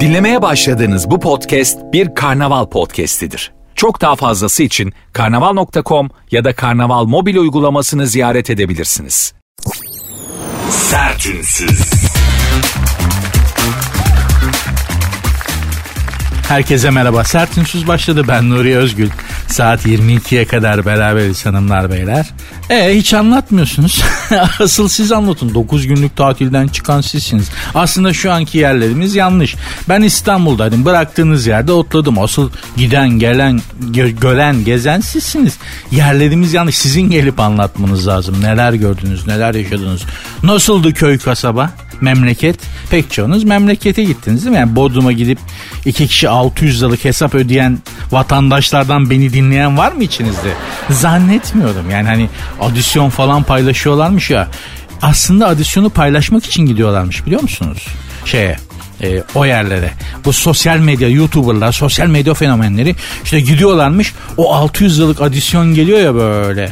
Dinlemeye başladığınız bu podcast bir karnaval podcastidir. Çok daha fazlası için karnaval.com ya da karnaval mobil uygulamasını ziyaret edebilirsiniz. Sertünsüz. Herkese merhaba. Sert Ünsüz başladı. Ben Nuri Özgül. Saat 22'ye kadar beraberiz hanımlar beyler. E hiç anlatmıyorsunuz. Asıl siz anlatın. 9 günlük tatilden çıkan sizsiniz. Aslında şu anki yerlerimiz yanlış. Ben İstanbul'daydım. Bıraktığınız yerde otladım. Asıl giden, gelen, gö- gören, gezen sizsiniz. Yerlerimiz yanlış. Sizin gelip anlatmanız lazım. Neler gördünüz, neler yaşadınız. Nasıldı köy kasaba? Memleket pek çoğunuz memlekete gittiniz değil mi? Yani Bodrum'a gidip iki kişi 600 liralık hesap ödeyen vatandaşlardan beni dinleyen var mı içinizde? Zannetmiyorum yani hani adisyon falan paylaşıyorlarmış ya. Aslında adisyonu paylaşmak için gidiyorlarmış biliyor musunuz? Şeye e, o yerlere. Bu sosyal medya YouTuber'lar, sosyal medya fenomenleri işte gidiyorlarmış. O 600 liralık adisyon geliyor ya böyle.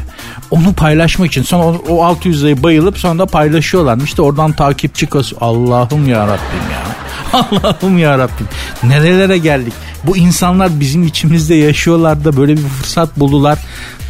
Onu paylaşmak için sonra o, o 600 lirayı bayılıp sonra da paylaşıyorlarmış. İşte oradan takipçi kas. Allah'ım ya Rabbim ya. Allah'ım ya Rabbim. Nerelere geldik? Bu insanlar bizim içimizde yaşıyorlar da böyle bir fırsat buldular.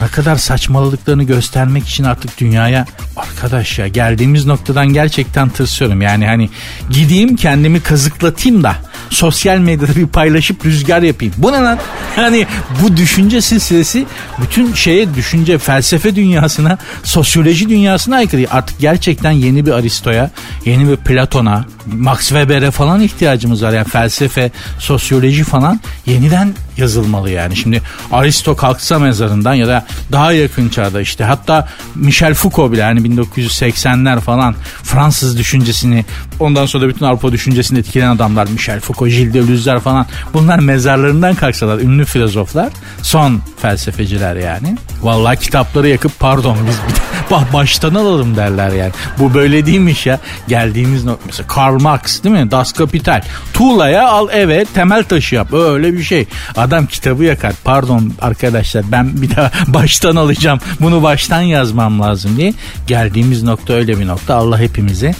Ne kadar saçmaladıklarını göstermek için artık dünyaya arkadaş ya geldiğimiz noktadan gerçekten tırsıyorum. Yani hani gideyim kendimi kazıklatayım da sosyal medyada bir paylaşıp rüzgar yapayım. Bu ne lan? Hani bu düşünce silsilesi bütün şeye düşünce felsefe dünyasına sosyoloji dünyasına aykırı. Artık gerçekten yeni bir Aristo'ya yeni bir Platon'a Max Weber'e falan ihtiyacımız var. Yani felsefe, sosyoloji falan yeniden yazılmalı yani. Şimdi Aristo kalksa mezarından ya da daha yakın çağda işte hatta Michel Foucault bile yani 1980'ler falan Fransız düşüncesini ondan sonra da bütün Avrupa düşüncesini etkileyen adamlar Michel Foucault, Gilles Deleuze'ler falan bunlar mezarlarından kalksalar ünlü filozoflar son felsefeciler yani. Vallahi kitapları yakıp pardon biz bir baştan alalım derler yani. Bu böyle değilmiş ya. Geldiğimiz nokta mesela Karl Marx değil mi? Das Kapital. Tuğlaya al eve temel taşı yap. Öyle bir şey. Adam kitabı yakar. Pardon arkadaşlar ben bir daha baştan alacağım. Bunu baştan yazmam lazım diye. Geldiğimiz nokta öyle bir nokta. Allah hepimize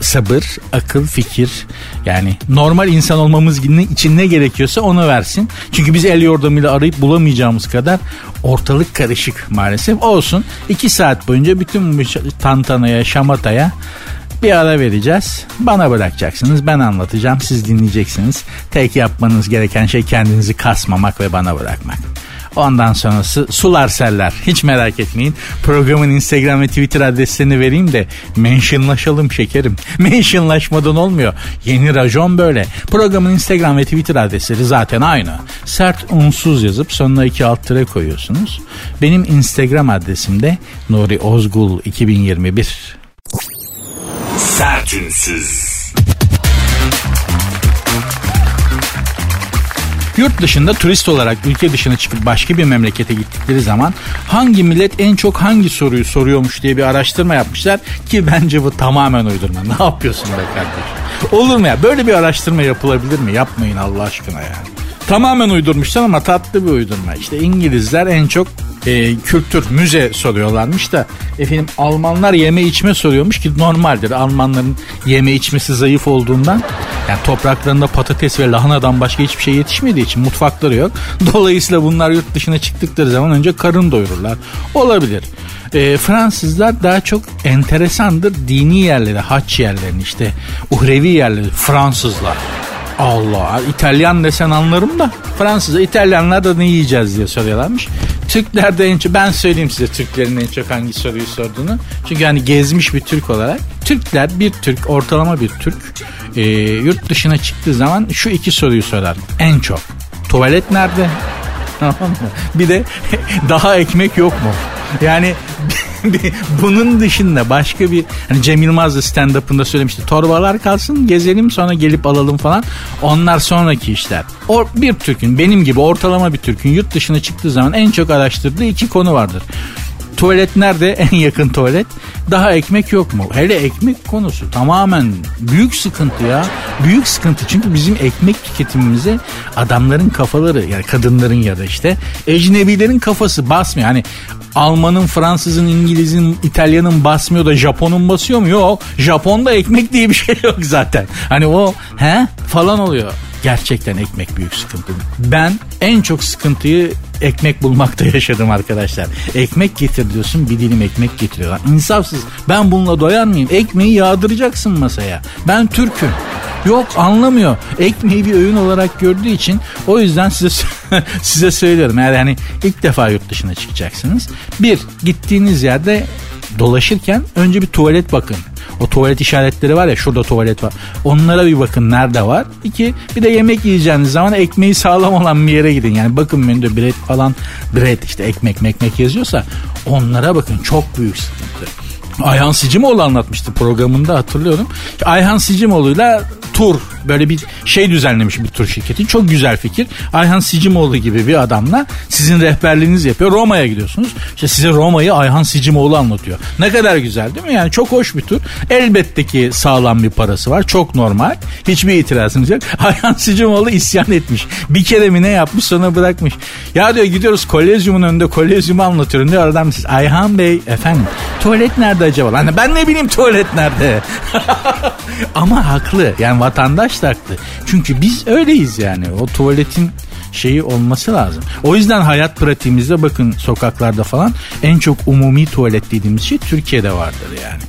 sabır, akıl, fikir yani normal insan olmamız için ne gerekiyorsa onu versin. Çünkü biz el yordamıyla arayıp bulamayacağımız kadar ortalık karışık maalesef. Olsun. iki saat boyunca bütün bu tantanaya, şamataya bir ara vereceğiz. Bana bırakacaksınız. Ben anlatacağım. Siz dinleyeceksiniz. Tek yapmanız gereken şey kendinizi kasmamak ve bana bırakmak. Ondan sonrası sular seller. Hiç merak etmeyin. Programın Instagram ve Twitter adreslerini vereyim de mentionlaşalım şekerim. Mentionlaşmadan olmuyor. Yeni rajon böyle. Programın Instagram ve Twitter adresleri zaten aynı. Sert unsuz yazıp sonuna iki alt tere koyuyorsunuz. Benim Instagram adresim de Nuri Ozgul 2021. Sertünsüz. Yurt dışında turist olarak ülke dışına çıkıp başka bir memlekete gittikleri zaman hangi millet en çok hangi soruyu soruyormuş diye bir araştırma yapmışlar ki bence bu tamamen uydurma. Ne yapıyorsun be kardeşim? Olur mu ya? Böyle bir araştırma yapılabilir mi? Yapmayın Allah aşkına yani. Tamamen uydurmuşlar ama tatlı bir uydurma. İşte İngilizler en çok e, kültür, müze soruyorlarmış da efendim Almanlar yeme içme soruyormuş ki normaldir. Almanların yeme içmesi zayıf olduğundan yani topraklarında patates ve lahanadan başka hiçbir şey yetişmediği için mutfakları yok. Dolayısıyla bunlar yurt dışına çıktıkları zaman önce karın doyururlar. Olabilir. E, Fransızlar daha çok enteresandır dini yerleri, haç yerlerini işte uhrevi yerleri Fransızlar. Allah İtalyan desen anlarım da Fransız'a İtalyanlar da ne yiyeceğiz diye soruyorlarmış. Türkler de en çok ben söyleyeyim size Türklerin en çok hangi soruyu sorduğunu. Çünkü hani gezmiş bir Türk olarak Türkler bir Türk ortalama bir Türk e, yurt dışına çıktığı zaman şu iki soruyu sorar en çok. Tuvalet nerede? bir de daha ekmek yok mu? Yani bunun dışında başka bir hani Cem Yılmaz da stand-up'ında söylemişti. Torbalar kalsın gezelim sonra gelip alalım falan. Onlar sonraki işler. O bir Türk'ün benim gibi ortalama bir Türk'ün yurt dışına çıktığı zaman en çok araştırdığı iki konu vardır. Tuvalet nerede? En yakın tuvalet. Daha ekmek yok mu? Hele ekmek konusu tamamen büyük sıkıntı ya. Büyük sıkıntı çünkü bizim ekmek tüketimimize adamların kafaları yani kadınların ya da işte ecnebilerin kafası basmıyor. Hani Almanın, Fransızın, İngiliz'in, İtalyan'ın basmıyor da Japon'un basıyor mu? Yok. Japon'da ekmek diye bir şey yok zaten. Hani o he falan oluyor. Gerçekten ekmek büyük sıkıntı. Ben en çok sıkıntıyı ekmek bulmakta yaşadım arkadaşlar. Ekmek getir diyorsun bir dilim ekmek getiriyorlar. İnsafsız. Ben bununla doyar mıyım? Ekmeği yağdıracaksın masaya. Ben Türk'üm. Yok anlamıyor. Ekmeği bir öğün olarak gördüğü için o yüzden size size söylüyorum. Eğer yani ilk defa yurt dışına çıkacaksınız. Bir gittiğiniz yerde dolaşırken önce bir tuvalet bakın. O tuvalet işaretleri var ya şurada tuvalet var. Onlara bir bakın nerede var. İki bir de yemek yiyeceğiniz zaman ekmeği sağlam olan bir yere gidin. Yani bakın menüde bread falan bread işte ekmek mekmek yazıyorsa onlara bakın çok büyük sıkıntı. Ayhan Sicimoğlu anlatmıştı programında hatırlıyorum. Ayhan Sicimoğlu'yla tur böyle bir şey düzenlemiş bir tur şirketi. Çok güzel fikir. Ayhan Sicimoğlu gibi bir adamla sizin rehberliğiniz yapıyor. Roma'ya gidiyorsunuz. İşte size Roma'yı Ayhan Sicimoğlu anlatıyor. Ne kadar güzel değil mi? Yani çok hoş bir tur. Elbette ki sağlam bir parası var. Çok normal. Hiçbir itirazınız yok. Ayhan Sicimoğlu isyan etmiş. Bir kere mi ne yapmış sonra bırakmış. Ya diyor gidiyoruz kolezyumun önünde kolezyumu anlatıyorum diyor adam siz. Ayhan Bey efendim tuvalet nerede acaba? Hani ben ne bileyim tuvalet nerede? Ama haklı. Yani vatandaş da haklı. Çünkü biz öyleyiz yani. O tuvaletin şeyi olması lazım. O yüzden hayat pratiğimizde bakın sokaklarda falan en çok umumi tuvalet dediğimiz şey Türkiye'de vardır yani.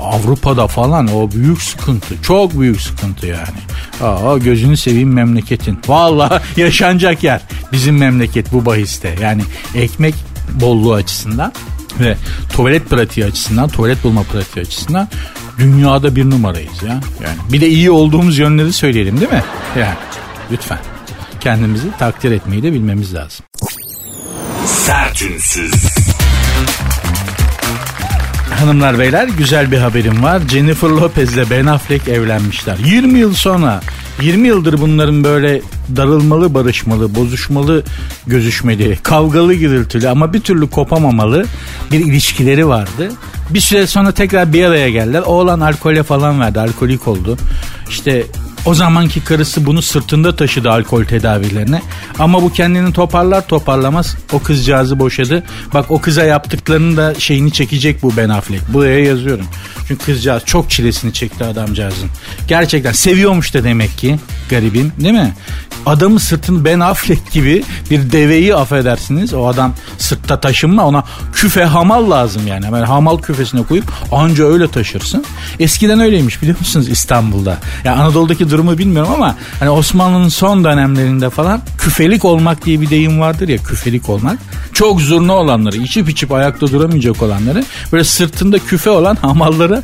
Avrupa'da falan o büyük sıkıntı. Çok büyük sıkıntı yani. Aa, gözünü seveyim memleketin. Valla yaşanacak yer. Bizim memleket bu bahiste. Yani ekmek bolluğu açısından ve tuvalet pratiği açısından, tuvalet bulma pratiği açısından dünyada bir numarayız ya. Yani bir de iyi olduğumuz yönleri söyleyelim değil mi? Yani lütfen kendimizi takdir etmeyi de bilmemiz lazım. Sertünsüz. Hanımlar beyler güzel bir haberim var. Jennifer Lopez ile Ben Affleck evlenmişler. 20 yıl sonra 20 yıldır bunların böyle darılmalı, barışmalı, bozuşmalı, gözüşmeli, kavgalı, gürültülü ama bir türlü kopamamalı bir ilişkileri vardı. Bir süre sonra tekrar bir araya geldiler. Oğlan alkole falan verdi, alkolik oldu. İşte o zamanki karısı bunu sırtında taşıdı alkol tedavilerine. Ama bu kendini toparlar toparlamaz o kızcağızı boşadı. Bak o kıza yaptıklarını da şeyini çekecek bu Ben Affleck. Buraya yazıyorum. Çünkü kızcağız çok çilesini çekti adamcağızın. Gerçekten seviyormuş da demek ki garibim değil mi? Adamı sırtını Ben Affleck gibi bir deveyi affedersiniz. O adam sırtta taşınma ona küfe hamal lazım yani. Hemen hamal küfesine koyup anca öyle taşırsın. Eskiden öyleymiş biliyor musunuz İstanbul'da. Ya yani Anadolu'daki durumu bilmiyorum ama hani Osmanlı'nın son dönemlerinde falan küfelik olmak diye bir deyim vardır ya küfelik olmak. Çok zurna olanları, içip içip ayakta duramayacak olanları böyle sırtında küfe olan hamalları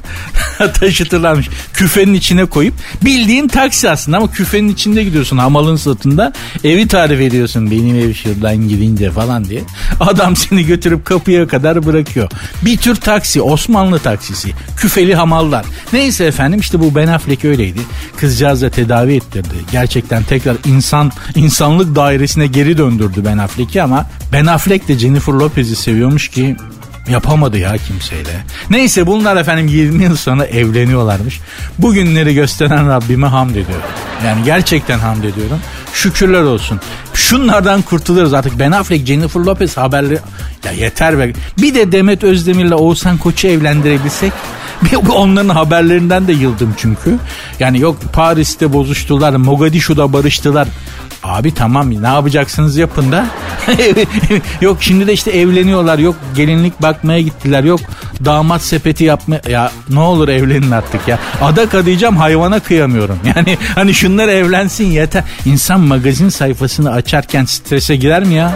taşıtırlarmış. Küfenin içine koyup bildiğin taksi aslında ama küfenin içinde gidiyorsun hamalın sırtında evi tarif ediyorsun benim ev şuradan gidince falan diye. Adam seni götürüp kapıya kadar bırakıyor. Bir tür taksi Osmanlı taksisi küfeli hamallar. Neyse efendim işte bu Ben Affleck öyleydi. Kızcağız da tedavi ettirdi. Gerçekten tekrar insan insanlık dairesine geri döndürdü Ben Affleck'i ama Ben Affleck de Jennifer Lopez'i seviyormuş ki Yapamadı ya kimseyle. Neyse bunlar efendim 20 yıl sonra evleniyorlarmış. Bugünleri gösteren Rabbime hamd ediyorum. Yani gerçekten hamd ediyorum. Şükürler olsun. Şunlardan kurtuluruz artık. Ben Affleck, Jennifer Lopez haberleri... Ya yeter be. Bir de Demet Özdemir'le Oğuzhan Koç'u evlendirebilsek... Onların haberlerinden de yıldım çünkü. Yani yok Paris'te bozuştular, Mogadishu'da barıştılar. Abi tamam ne yapacaksınız yapın da. yok şimdi de işte evleniyorlar. Yok gelinlik bakmaya gittiler. Yok damat sepeti yapma. Ya ne olur evlenin artık ya. Adak adayacağım hayvana kıyamıyorum. Yani hani şunlar evlensin yeter. İnsan magazin sayfasını açarken strese girer mi ya?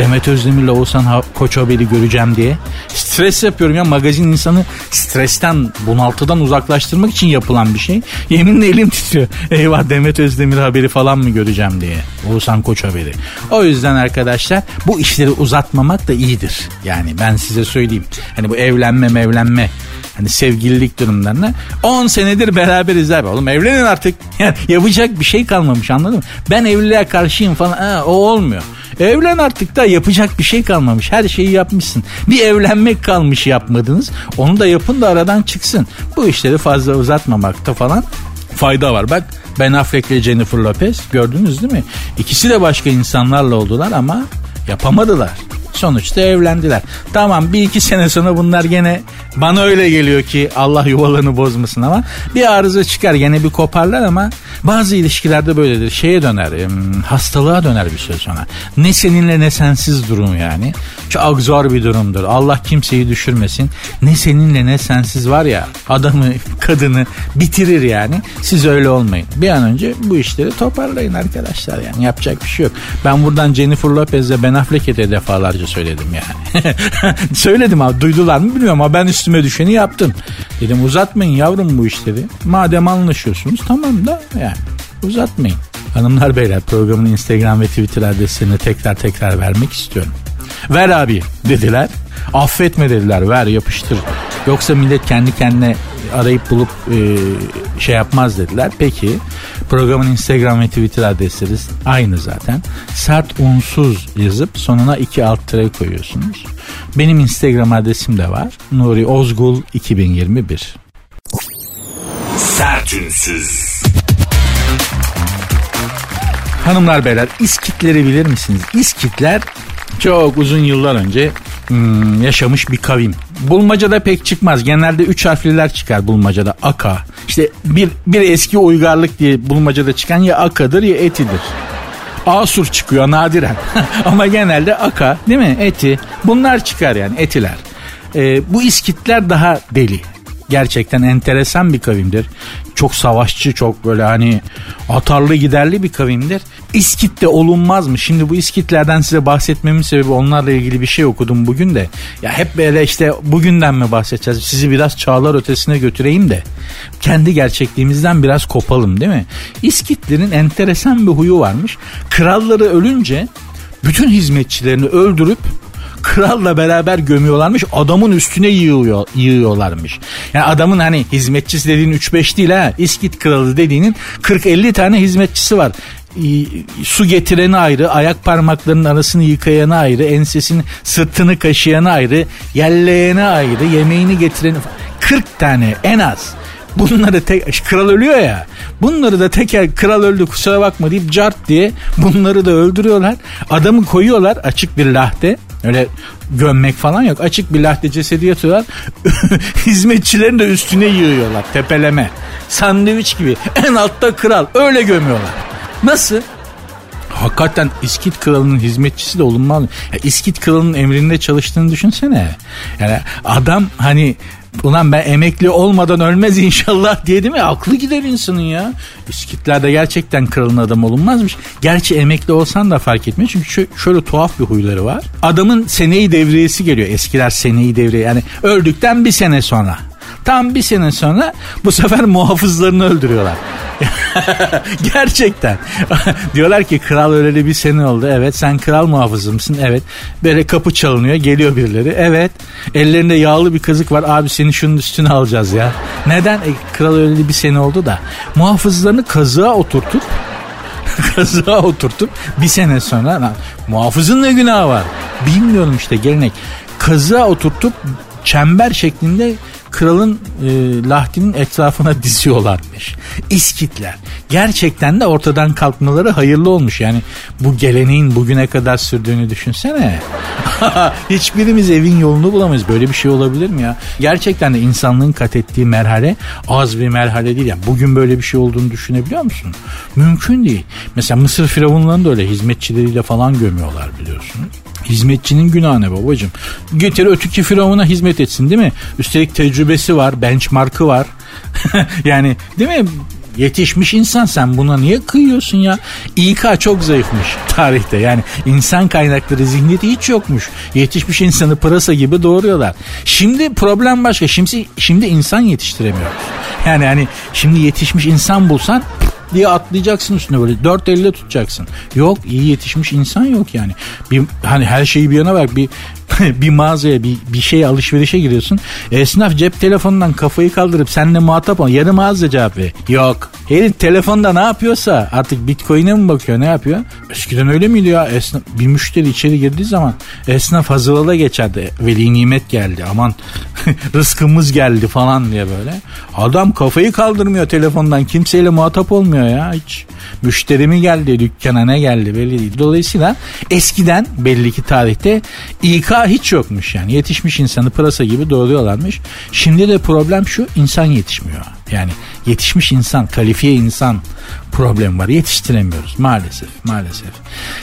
Demet Özdemir'le Oğuzhan Koçobel'i göreceğim diye. Stres yapıyorum ya magazin insanı stresten bunaltıdan uzaklaştırmak için yapılan bir şey. Yeminle elim titriyor. Eyvah Demet Özdemir haberi falan mı göreceğim diye. Oğuzhan Koç haberi. O yüzden arkadaşlar bu işleri uzatmamak da iyidir. Yani ben size söyleyeyim. Hani bu evlenme mevlenme hani sevgililik durumlarına 10 senedir beraberiz abi. Oğlum evlenin artık. Yani yapacak bir şey kalmamış anladın mı? Ben evliliğe karşıyım falan. Ha, o olmuyor. Evlen artık da yapacak bir şey kalmamış. Her şeyi yapmışsın. Bir evlenmek kalmış yapmadınız. Onu da yapın da aradan çıksın. Bu işleri fazla uzatmamakta falan fayda var. Bak Ben Affleck ve Jennifer Lopez gördünüz değil mi? İkisi de başka insanlarla oldular ama Yapamadılar. Sonuçta evlendiler. Tamam bir iki sene sonra bunlar gene bana öyle geliyor ki Allah yuvalarını bozmasın ama bir arıza çıkar gene bir koparlar ama bazı ilişkilerde böyledir. Şeye döner hastalığa döner bir süre sonra. Ne seninle ne sensiz durum yani. Çok zor bir durumdur. Allah kimseyi düşürmesin. Ne seninle ne sensiz var ya adamı kadını bitirir yani. Siz öyle olmayın. Bir an önce bu işleri toparlayın arkadaşlar yani yapacak bir şey yok. Ben buradan Jennifer Lopez'le Ben Affleck'e de defalarca söyledim yani. söyledim abi duydular mı bilmiyorum ama ben üstüme düşeni yaptım. Dedim uzatmayın yavrum bu işleri. Madem anlaşıyorsunuz tamam da yani uzatmayın. Hanımlar beyler programın Instagram ve Twitter adreslerini tekrar tekrar vermek istiyorum. Ver abi dediler. Affetme dediler ver yapıştır. Yoksa millet kendi kendine arayıp bulup e, şey yapmaz dediler. Peki programın Instagram ve Twitter adresleri aynı zaten. Sert unsuz yazıp sonuna iki alt tere koyuyorsunuz. Benim Instagram adresim de var. Nuri Ozgul 2021. Sertünsüz. Hanımlar beyler iskitleri bilir misiniz? İskitler çok uzun yıllar önce hmm, yaşamış bir kavim. Bulmacada pek çıkmaz. Genelde üç harfliler çıkar bulmacada. Aka. İşte bir, bir eski uygarlık diye bulmacada çıkan ya akadır ya etidir. Asur çıkıyor nadiren. Ama genelde aka değil mi? Eti. Bunlar çıkar yani etiler. Ee, bu iskitler daha deli gerçekten enteresan bir kavimdir. Çok savaşçı, çok böyle hani atarlı giderli bir kavimdir. İskit'te olunmaz mı? Şimdi bu İskitlerden size bahsetmemin sebebi onlarla ilgili bir şey okudum bugün de. Ya hep böyle işte bugünden mi bahsedeceğiz? Sizi biraz çağlar ötesine götüreyim de. Kendi gerçekliğimizden biraz kopalım değil mi? İskitlerin enteresan bir huyu varmış. Kralları ölünce bütün hizmetçilerini öldürüp kralla beraber gömüyorlarmış. Adamın üstüne yığıyor, yığıyorlarmış. Yani adamın hani hizmetçisi dediğin 3-5 değil ha. İskit kralı dediğinin 40-50 tane hizmetçisi var su getireni ayrı, ayak parmaklarının arasını yıkayanı ayrı, ensesini, sırtını kaşıyanı ayrı, yelleyeni ayrı, yemeğini getireni 40 tane en az. Bunları tek kral ölüyor ya. Bunları da teker kral öldü kusura bakma deyip cart diye bunları da öldürüyorlar. Adamı koyuyorlar açık bir lahte. Öyle gömmek falan yok. Açık bir lahte cesedi yatıyorlar. Hizmetçilerin de üstüne yığıyorlar. Tepeleme. Sandviç gibi. En altta kral. Öyle gömüyorlar. Nasıl? Hakikaten İskit kralının hizmetçisi de olunmaz. Ya İskit kralının emrinde çalıştığını düşünsene. Yani adam hani ulan ben emekli olmadan ölmez inşallah diye değil mi? Aklı gider insanın ya. İskitlerde gerçekten kralın adam olunmazmış. Gerçi emekli olsan da fark etmiyor. Çünkü şöyle tuhaf bir huyları var. Adamın seneyi devriyesi geliyor. Eskiler seneyi devriye. Yani öldükten bir sene sonra. Tam bir sene sonra bu sefer muhafızlarını öldürüyorlar. Gerçekten. Diyorlar ki kral öleli bir sene oldu. Evet sen kral muhafızı mısın? Evet. Böyle kapı çalınıyor. Geliyor birileri. Evet. Ellerinde yağlı bir kazık var. Abi seni şunun üstüne alacağız ya. Neden? E, kral öleli bir sene oldu da. Muhafızlarını kazığa oturtup kazığa oturtup bir sene sonra lan, muhafızın ne günahı var? Bilmiyorum işte gelenek. Kazığa oturtup çember şeklinde kralın e, lahdinin etrafına diziyorlarmış. İskitler. Gerçekten de ortadan kalkmaları hayırlı olmuş. Yani bu geleneğin bugüne kadar sürdüğünü düşünsene. Hiçbirimiz evin yolunu bulamayız. Böyle bir şey olabilir mi ya? Gerçekten de insanlığın kat ettiği merhale az bir merhale değil. Yani bugün böyle bir şey olduğunu düşünebiliyor musun? Mümkün değil. Mesela Mısır firavunlarını da öyle hizmetçileriyle falan gömüyorlar biliyorsunuz. Hizmetçinin günahı ne babacığım? Getir öteki firavuna hizmet etsin değil mi? Üstelik tecrübesi var, benchmark'ı var. yani değil mi? Yetişmiş insan sen buna niye kıyıyorsun ya? İK çok zayıfmış tarihte. Yani insan kaynakları zihniyeti hiç yokmuş. Yetişmiş insanı pırasa gibi doğuruyorlar. Şimdi problem başka. Şimdi, şimdi insan yetiştiremiyoruz. Yani hani şimdi yetişmiş insan bulsan diye atlayacaksın üstüne böyle dört elle tutacaksın. Yok iyi yetişmiş insan yok yani. Bir, hani her şeyi bir yana bak bir bir mağazaya bir, bir şey alışverişe giriyorsun. Esnaf cep telefonundan kafayı kaldırıp seninle muhatap ol. Yarım ağızla cevap ver. Yok. Herif telefonda ne yapıyorsa artık bitcoin'e mi bakıyor ne yapıyor? Eskiden öyle miydi ya? Esnaf, bir müşteri içeri girdiği zaman esnaf hazırlığına geçerdi. Veli nimet geldi aman rızkımız geldi falan diye böyle. Adam kafayı kaldırmıyor telefondan kimseyle muhatap olmuyor ya hiç. Müşteri mi geldi dükkana ne geldi belli değil. Dolayısıyla eskiden belli ki tarihte İK hiç yokmuş yani. Yetişmiş insanı pırasa gibi doğruyorlarmış. Şimdi de problem şu insan yetişmiyor. Yani yetişmiş insan, kalifiye insan problem var. Yetiştiremiyoruz maalesef maalesef.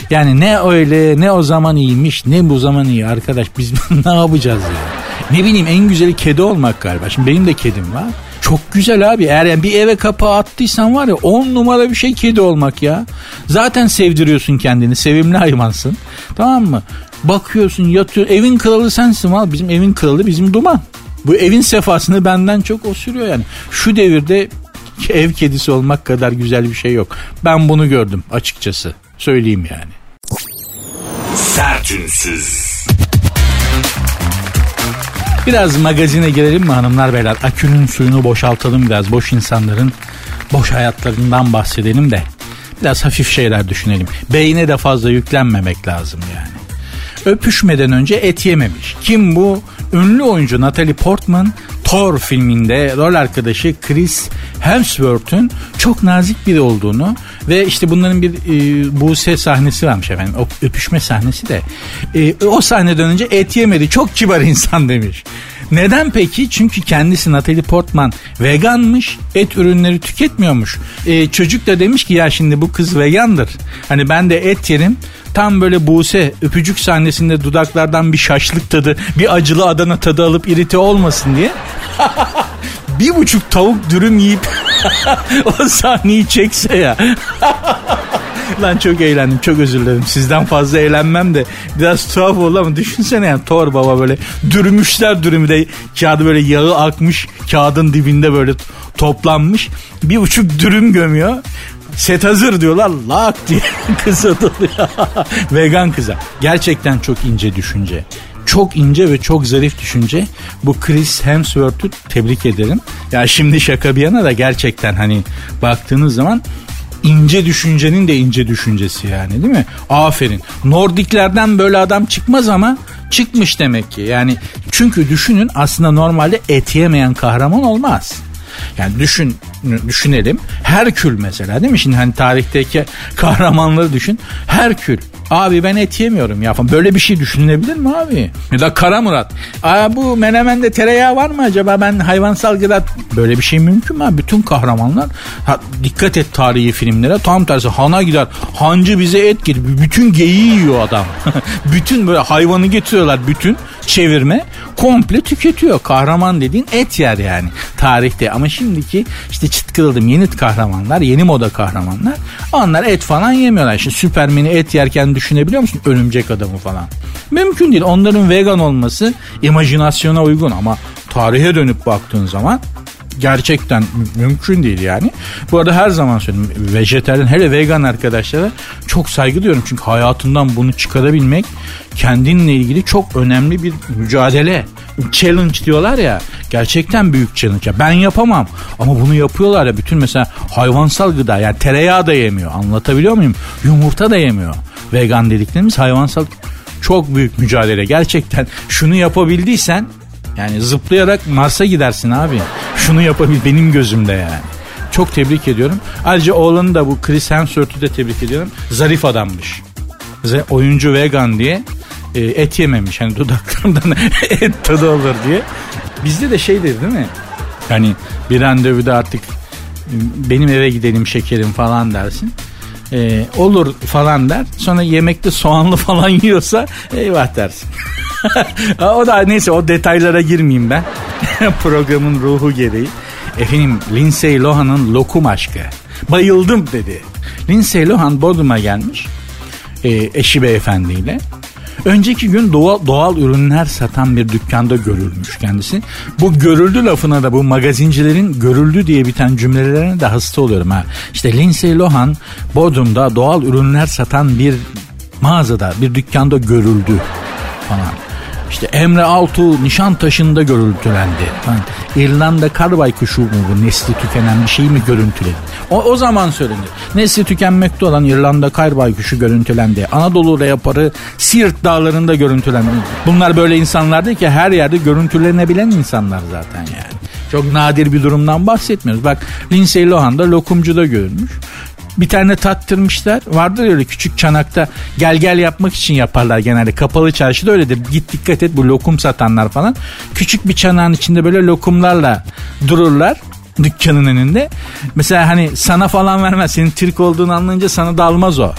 Yani ne öyle ne o zaman iyiymiş ne bu zaman iyi arkadaş biz ne yapacağız ya? Ne bileyim en güzeli kedi olmak galiba. Şimdi benim de kedim var. Çok güzel abi. Eğer yani bir eve kapağı attıysan var ya on numara bir şey kedi olmak ya. Zaten sevdiriyorsun kendini. Sevimli hayvansın. Tamam mı? Bakıyorsun yatıyor. Evin kralı sensin abi. Bizim evin kralı bizim duman. Bu evin sefasını benden çok o sürüyor yani. Şu devirde ev kedisi olmak kadar güzel bir şey yok. Ben bunu gördüm açıkçası. Söyleyeyim yani. Sertünsüz. Biraz magazine gelelim mi hanımlar beyler? Akünün suyunu boşaltalım biraz. Boş insanların boş hayatlarından bahsedelim de. Biraz hafif şeyler düşünelim. Beyne de fazla yüklenmemek lazım yani. Öpüşmeden önce et yememiş. Kim bu? Ünlü oyuncu Natalie Portman Thor filminde rol arkadaşı Chris Hemsworth'un çok nazik biri olduğunu ve işte bunların bir e, Buse sahnesi varmış efendim. O öpüşme sahnesi de. E, o sahneden önce et yemedi. Çok kibar insan demiş. Neden peki? Çünkü kendisi Natalie Portman veganmış, et ürünleri tüketmiyormuş. E, çocuk da demiş ki ya şimdi bu kız vegandır. Hani ben de et yerim. Tam böyle Buse öpücük sahnesinde dudaklardan bir şaşlık tadı, bir acılı Adana tadı alıp irite olmasın diye. bir buçuk tavuk dürüm yiyip o sahneyi çekse ya. Lan çok eğlendim çok özür dilerim. Sizden fazla eğlenmem de biraz tuhaf oldu ama düşünsene yani Thor baba böyle dürümüşler dürümü de kağıdı böyle yağı akmış kağıdın dibinde böyle toplanmış. Bir buçuk dürüm gömüyor. Set hazır diyorlar lak diye kıza doluyor. Vegan kıza. Gerçekten çok ince düşünce. Çok ince ve çok zarif düşünce. Bu Chris Hemsworth'u tebrik ederim. Ya şimdi şaka bir yana da gerçekten hani baktığınız zaman ince düşüncenin de ince düşüncesi yani değil mi? Aferin. Nordiklerden böyle adam çıkmaz ama çıkmış demek ki. Yani çünkü düşünün aslında normalde et yemeyen kahraman olmaz. Yani düşün düşünelim. Herkül mesela değil mi? Şimdi hani tarihteki kahramanları düşün. Herkül. Abi ben et yemiyorum ya falan. Böyle bir şey düşünülebilir mi abi? Ya da Kara Murat. Aa, bu menemende tereyağı var mı acaba? Ben hayvansal gıda... Böyle bir şey mümkün mü abi? Bütün kahramanlar... Ha, dikkat et tarihi filmlere. Tam tersi hana gider. Hancı bize et getir. Bütün geyiği yiyor adam. bütün böyle hayvanı getiriyorlar bütün çevirme. Komple tüketiyor. Kahraman dediğin et yer yani tarihte. Ama şimdiki işte çıt kırıldım yeni kahramanlar, yeni moda kahramanlar. Onlar et falan yemiyorlar. Şimdi Süpermen'i et yerken düşünebiliyor musun? Örümcek adamı falan. Mümkün değil. Onların vegan olması imajinasyona uygun ama tarihe dönüp baktığın zaman gerçekten mümkün değil yani. Bu arada her zaman söylüyorum vejeteryan hele vegan arkadaşlara çok saygı duyuyorum. Çünkü hayatından bunu çıkarabilmek kendinle ilgili çok önemli bir mücadele. Challenge diyorlar ya gerçekten büyük challenge. Ben yapamam ama bunu yapıyorlar ya bütün mesela hayvansal gıda yani tereyağı da yemiyor anlatabiliyor muyum? Yumurta da yemiyor. Vegan dediklerimiz hayvansal çok büyük mücadele gerçekten şunu yapabildiysen yani zıplayarak Mars'a gidersin abi. Şunu yapabil benim gözümde yani. Çok tebrik ediyorum. Ayrıca oğlanı da bu Chris Hemsworth'u da tebrik ediyorum. Zarif adammış. Oyuncu vegan diye e, et yememiş. Hani dudaklarından et tadı olur diye. Bizde de şey dedi değil mi? Hani bir randevuda artık benim eve gidelim şekerim falan dersin. Ee, olur falan der. Sonra yemekte soğanlı falan yiyorsa eyvah dersin. o da neyse o detaylara girmeyeyim ben. Programın ruhu gereği. Efendim Lindsay Lohan'ın lokum aşkı. Bayıldım dedi. Lindsay Lohan Bodrum'a gelmiş. E, eşi beyefendiyle. Önceki gün doğal, doğal ürünler satan bir dükkanda görülmüş kendisi. Bu görüldü lafına da bu magazincilerin görüldü diye biten cümlelerine de hasta oluyorum ha. İşte Lindsay Lohan Bodrum'da doğal ürünler satan bir mağazada bir dükkanda görüldü falan. İşte Emre Altuğ Nişantaşı'nda görüntülendi. İrlanda karbay kuşu mu bu nesli tükenen bir şey mi görüntüledi? O, o zaman söylenir. Nesli tükenmekte olan İrlanda karbay kuşu görüntülendi. Anadolu yaparı Siirt dağlarında görüntülendi. Bunlar böyle insanlar değil ki her yerde görüntülenebilen insanlar zaten yani. Çok nadir bir durumdan bahsetmiyoruz. Bak Lindsay Lohan da lokumcuda görülmüş. Bir tane tattırmışlar. Vardır öyle küçük çanakta gel gel yapmak için yaparlar genelde. Kapalı çarşıda öyledir. Git dikkat et bu lokum satanlar falan. Küçük bir çanağın içinde böyle lokumlarla dururlar dükkanın önünde. Mesela hani sana falan vermez. Senin Türk olduğunu anlayınca sana dalmaz o.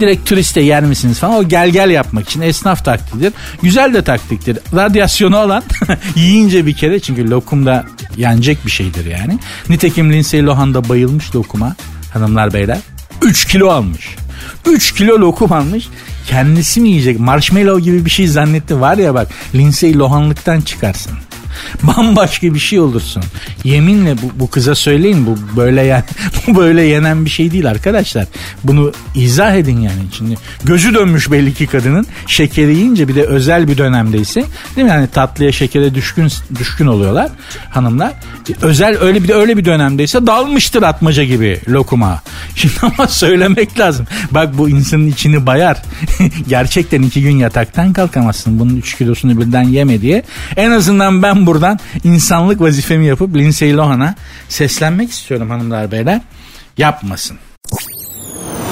Direkt turiste yer misiniz falan. O gel gel yapmak için esnaf taktiğidir. Güzel de taktiktir. Radyasyonu olan yiyince bir kere çünkü lokum da yenecek bir şeydir yani. Nitekim Lindsay Lohan da bayılmış lokuma hanımlar beyler. 3 kilo almış. 3 kilo lokum almış. Kendisi mi yiyecek? Marshmallow gibi bir şey zannetti. Var ya bak Lindsay Lohan'lıktan çıkarsın. Bambaşka bir şey olursun. Yeminle bu, bu kıza söyleyin bu böyle yani bu böyle yenen bir şey değil arkadaşlar. Bunu izah edin yani. Şimdi gözü dönmüş belli ki kadının şekeri yiyince bir de özel bir dönemdeyse değil mi? Yani tatlıya şekere düşkün düşkün oluyorlar hanımlar. Özel öyle bir de öyle bir dönemdeyse dalmıştır atmaca gibi lokuma. Şimdi ama söylemek lazım. Bak bu insanın içini bayar. Gerçekten iki gün yataktan kalkamazsın. Bunun üç kilosunu birden yeme diye. En azından ben buradan insanlık vazifemi yapıp Lindsay Lohan'a seslenmek istiyorum hanımlar beyler. Yapmasın.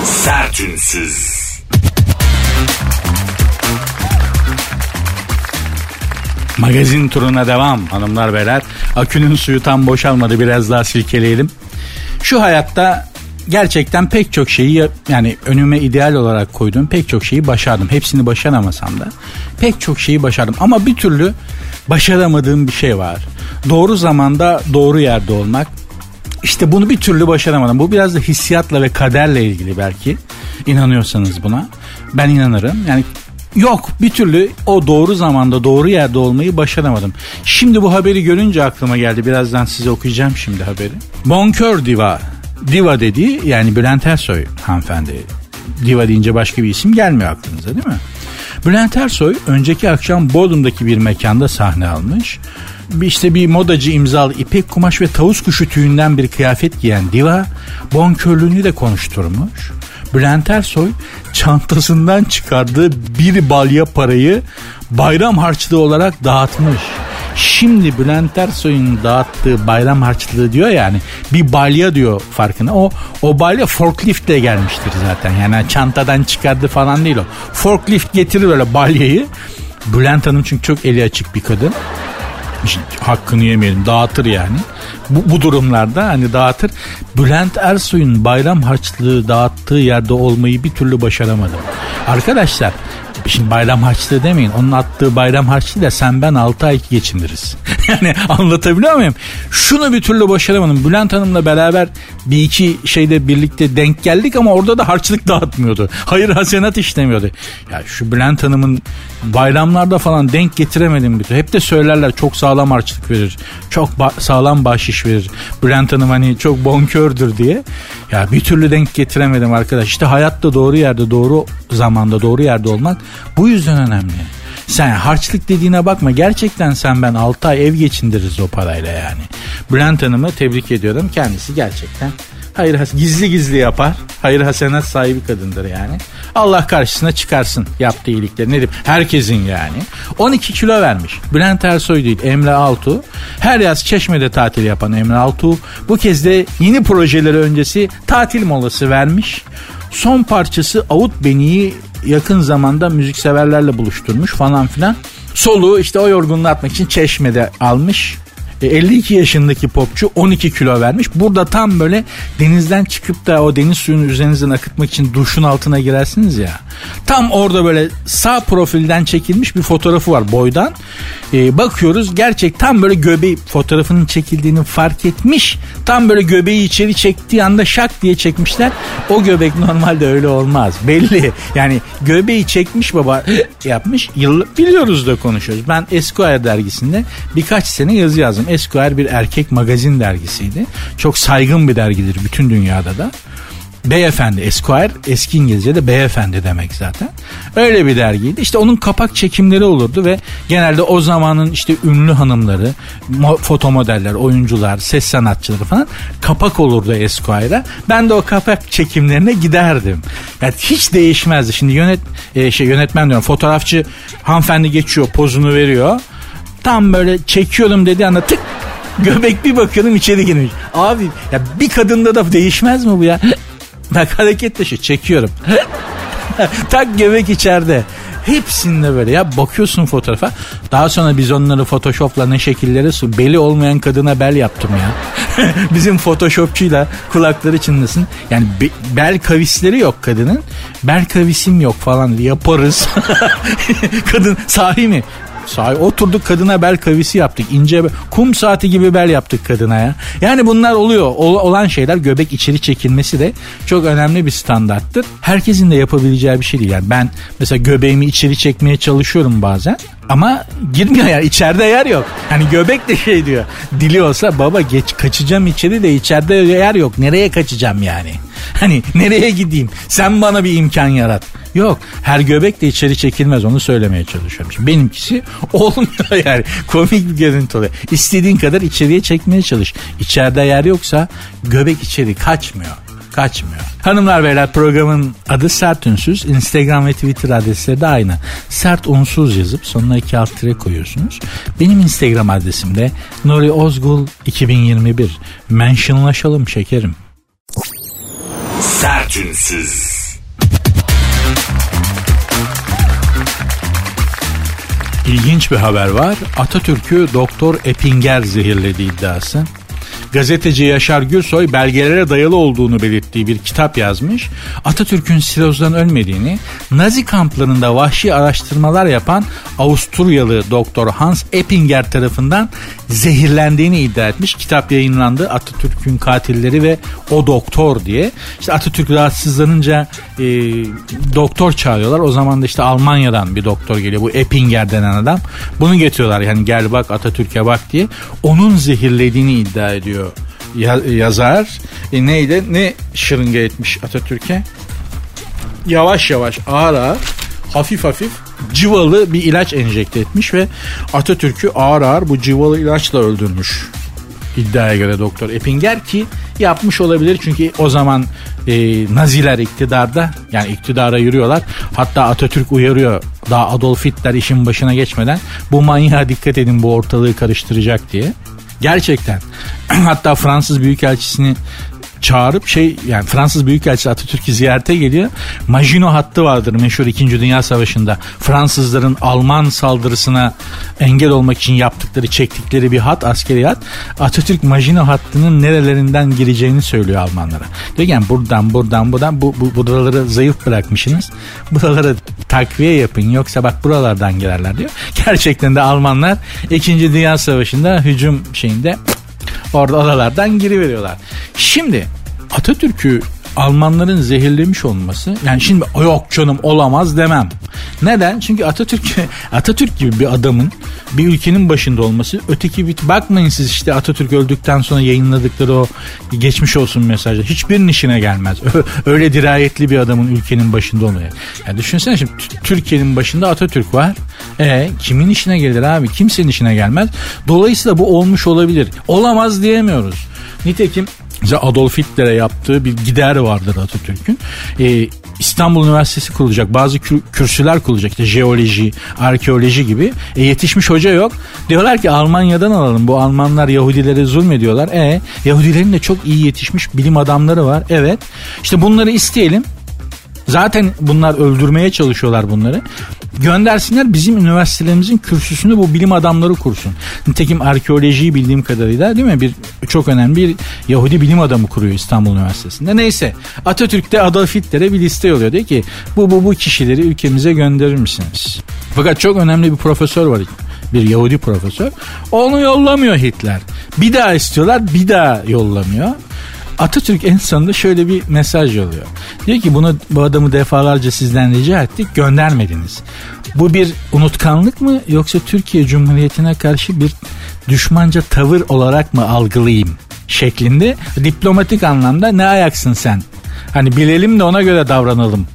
Sertünsüz. Magazin turuna devam hanımlar beyler. Akünün suyu tam boşalmadı biraz daha silkeleyelim. Şu hayatta gerçekten pek çok şeyi yani önüme ideal olarak koyduğum pek çok şeyi başardım. Hepsini başaramasam da pek çok şeyi başardım. Ama bir türlü başaramadığım bir şey var. Doğru zamanda doğru yerde olmak. İşte bunu bir türlü başaramadım. Bu biraz da hissiyatla ve kaderle ilgili belki. İnanıyorsanız buna. Ben inanırım. Yani Yok bir türlü o doğru zamanda doğru yerde olmayı başaramadım. Şimdi bu haberi görünce aklıma geldi. Birazdan size okuyacağım şimdi haberi. Bonkör Diva. Diva dediği yani Bülent Ersoy hanımefendi. Diva deyince başka bir isim gelmiyor aklınıza değil mi? Bülent Ersoy önceki akşam Bodrum'daki bir mekanda sahne almış. İşte bir modacı imzalı ipek kumaş ve tavus kuşu tüyünden bir kıyafet giyen diva bonkörlüğünü de konuşturmuş. Bülent Ersoy çantasından çıkardığı bir balya parayı bayram harçlığı olarak dağıtmış. Şimdi Bülent Ersoy'un dağıttığı bayram harçlığı diyor yani bir balya diyor farkına. O o balya forkliftle gelmiştir zaten. Yani çantadan çıkardı falan değil o. Forklift getirir böyle balyayı. Bülent Hanım çünkü çok eli açık bir kadın. Hakkını yemeyelim dağıtır yani. Bu, bu durumlarda hani dağıtır. Bülent Ersoy'un bayram harçlığı dağıttığı yerde olmayı bir türlü başaramadım. Arkadaşlar Şimdi bayram harçlığı demeyin. Onun attığı bayram harçlığıyla sen ben 6 ay geçiniriz. yani anlatabiliyor muyum? Şunu bir türlü başaramadım. Bülent Hanım'la beraber bir iki şeyde birlikte denk geldik ama orada da harçlık dağıtmıyor Hayır hasenat işlemiyordu. Ya şu Bülent Hanım'ın bayramlarda falan denk getiremedim bir türlü. Hep de söylerler çok sağlam harçlık verir. Çok ba- sağlam bahşiş verir. Bülent Hanım hani çok bonkördür diye. Ya bir türlü denk getiremedim arkadaş. İşte hayatta doğru yerde doğru zamanda doğru yerde olmak bu yüzden önemli. Sen harçlık dediğine bakma. Gerçekten sen ben 6 ay ev geçindiririz o parayla yani. Bülent Hanım'ı tebrik ediyorum. Kendisi gerçekten hayır gizli gizli yapar. Hayır hasenat sahibi kadındır yani. Allah karşısına çıkarsın yaptığı iyilikleri. Ne diyeyim? Herkesin yani. 12 kilo vermiş. Bülent Ersoy değil Emre Altuğ. Her yaz Çeşme'de tatil yapan Emre Altuğ. Bu kez de yeni projeleri öncesi tatil molası vermiş. Son parçası Avut Beni'yi yakın zamanda müzikseverlerle buluşturmuş falan filan. Soluğu işte o yorgunluğu atmak için Çeşme'de almış. 52 e, yaşındaki popçu 12 kilo vermiş. Burada tam böyle denizden çıkıp da o deniz suyunu üzerinizden akıtmak için duşun altına girersiniz ya. Tam orada böyle sağ profilden çekilmiş bir fotoğrafı var boydan. Ee, bakıyoruz gerçek tam böyle göbeği fotoğrafının çekildiğini fark etmiş. Tam böyle göbeği içeri çektiği anda şak diye çekmişler. O göbek normalde öyle olmaz. Belli. Yani göbeği çekmiş baba yapmış. Yıl, biliyoruz da konuşuyoruz. Ben Esquire dergisinde birkaç sene yazı yazdım. Esquire bir erkek magazin dergisiydi. Çok saygın bir dergidir bütün dünyada da. Beyefendi Esquire eski İngilizce'de beyefendi demek zaten. Öyle bir dergiydi. İşte onun kapak çekimleri olurdu ve genelde o zamanın işte ünlü hanımları, foto modeller, oyuncular, ses sanatçıları falan kapak olurdu Esquire'a. Ben de o kapak çekimlerine giderdim. Yani hiç değişmezdi. Şimdi yönet e, şey yönetmen diyorum fotoğrafçı hanımefendi geçiyor, pozunu veriyor. Tam böyle çekiyorum dedi anda tık göbek bir bakıyorum içeri girmiş. Abi ya bir kadında da değişmez mi bu ya? Bak hareket dışı çekiyorum. tak göbek içeride. Hepsinde böyle ya bakıyorsun fotoğrafa. Daha sonra biz onları photoshopla ne şekilleri su beli olmayan kadına bel yaptım ya. Bizim photoshopçuyla kulakları çınlasın. Yani be, bel kavisleri yok kadının. Bel kavisim yok falan yaparız. Kadın sahi mi? Sahi oturduk kadına bel kavisi yaptık. ince kum saati gibi bel yaptık kadına ya. Yani bunlar oluyor. Ol, olan şeyler göbek içeri çekilmesi de çok önemli bir standarttır. Herkesin de yapabileceği bir şey değil. Yani ben mesela göbeğimi içeri çekmeye çalışıyorum bazen. Ama girmiyor yani içeride yer yok. Hani göbek de şey diyor. Dili olsa baba geç kaçacağım içeri de içeride yer yok. Nereye kaçacağım yani? Hani nereye gideyim? Sen bana bir imkan yarat. Yok her göbek de içeri çekilmez onu söylemeye çalışıyorum. Şimdi benimkisi olmuyor yani. Komik bir görüntü oluyor. İstediğin kadar içeriye çekmeye çalış. İçeride yer yoksa göbek içeri kaçmıyor kaçmıyor. Hanımlar beyler programın adı Sert Ünsüz. Instagram ve Twitter adresleri de aynı. Sert Unsuz yazıp sonuna iki alt tire koyuyorsunuz. Benim Instagram adresim de Nuri Ozgul 2021. Mentionlaşalım şekerim. Sertünsüz. İlginç bir haber var. Atatürk'ü Doktor Epinger zehirledi iddiası gazeteci Yaşar Gürsoy belgelere dayalı olduğunu belirttiği bir kitap yazmış. Atatürk'ün sirozdan ölmediğini, Nazi kamplarında vahşi araştırmalar yapan Avusturyalı doktor Hans Eppinger tarafından zehirlendiğini iddia etmiş. Kitap yayınlandı. Atatürk'ün katilleri ve o doktor diye. İşte Atatürk rahatsızlanınca e, doktor çağırıyorlar. O zaman da işte Almanya'dan bir doktor geliyor. Bu Eppinger denen adam. Bunu getiriyorlar. Yani gel bak Atatürk'e bak diye. Onun zehirlediğini iddia ediyor ya, yazar. E, neydi? Ne şırınga etmiş Atatürk'e? Yavaş yavaş ağır ağır hafif hafif civalı bir ilaç enjekte etmiş ve Atatürk'ü ağır ağır bu civalı ilaçla öldürmüş. İddiaya göre Doktor Epinger ki yapmış olabilir çünkü o zaman e, Naziler iktidarda yani iktidara yürüyorlar. Hatta Atatürk uyarıyor daha Adolf Hitler işin başına geçmeden bu manyağa dikkat edin bu ortalığı karıştıracak diye. Gerçekten. Hatta Fransız Büyükelçisini çağırıp şey yani Fransız Büyükelçisi Atatürk'ü ziyarete geliyor. Maginot hattı vardır meşhur 2. Dünya Savaşı'nda. Fransızların Alman saldırısına engel olmak için yaptıkları, çektikleri bir hat, askeri hat. Atatürk Maginot hattının nerelerinden gireceğini söylüyor Almanlara. Diyor ki yani buradan, buradan, buradan bu, bu buraları zayıf bırakmışsınız. Buraları takviye yapın yoksa bak buralardan girerler diyor. Gerçekten de Almanlar 2. Dünya Savaşı'nda hücum şeyinde Orada odalardan giriveriyorlar. Şimdi Atatürk'ü Almanların zehirlemiş olması yani şimdi yok canım olamaz demem. Neden? Çünkü Atatürk Atatürk gibi bir adamın bir ülkenin başında olması öteki bir bakmayın siz işte Atatürk öldükten sonra yayınladıkları o geçmiş olsun mesajı hiçbirinin işine gelmez. Öyle dirayetli bir adamın ülkenin başında olmaya. Yani düşünsene şimdi Türkiye'nin başında Atatürk var. E kimin işine gelir abi? Kimsenin işine gelmez. Dolayısıyla bu olmuş olabilir. Olamaz diyemiyoruz. Nitekim Adolf Hitler'e yaptığı bir gider vardır Atatürk'ün. Ee, İstanbul Üniversitesi kurulacak. Bazı kür, kürsüler kurulacak. İşte jeoloji, arkeoloji gibi. E, yetişmiş hoca yok. Diyorlar ki Almanya'dan alalım. Bu Almanlar Yahudilere zulmediyorlar. E Yahudilerin de çok iyi yetişmiş bilim adamları var. Evet. İşte bunları isteyelim. Zaten bunlar öldürmeye çalışıyorlar bunları. Göndersinler bizim üniversitelerimizin kürsüsünü bu bilim adamları kursun. Nitekim arkeolojiyi bildiğim kadarıyla değil mi? Bir çok önemli bir Yahudi bilim adamı kuruyor İstanbul Üniversitesi'nde. Neyse Atatürk'te Adolf Hitler'e bir liste oluyor. Diyor ki bu bu bu kişileri ülkemize gönderir misiniz? Fakat çok önemli bir profesör var bir Yahudi profesör. Onu yollamıyor Hitler. Bir daha istiyorlar bir daha yollamıyor. Atatürk en sonunda şöyle bir mesaj yolluyor. Diyor ki bunu bu adamı defalarca sizden rica ettik göndermediniz. Bu bir unutkanlık mı yoksa Türkiye Cumhuriyeti'ne karşı bir düşmanca tavır olarak mı algılayayım şeklinde diplomatik anlamda ne ayaksın sen? Hani bilelim de ona göre davranalım